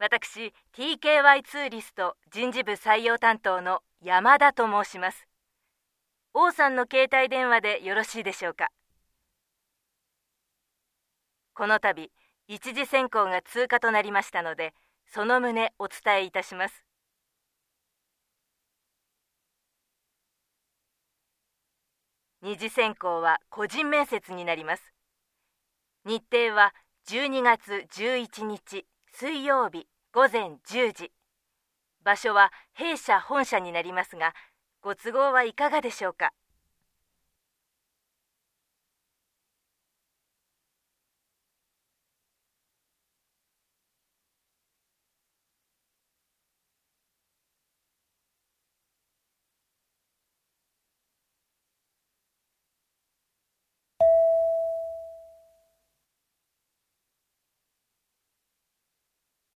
私 TKY ツーリスト人事部採用担当の山田と申します。王さんの携帯電話でよろしいでしょうか？この度一次選考が通過となりましたのでその旨お伝えいたします。二次選考は個人面接になります。日程は12月11日。水曜日午前10時。場所は弊社本社になりますがご都合はいかがでしょうか？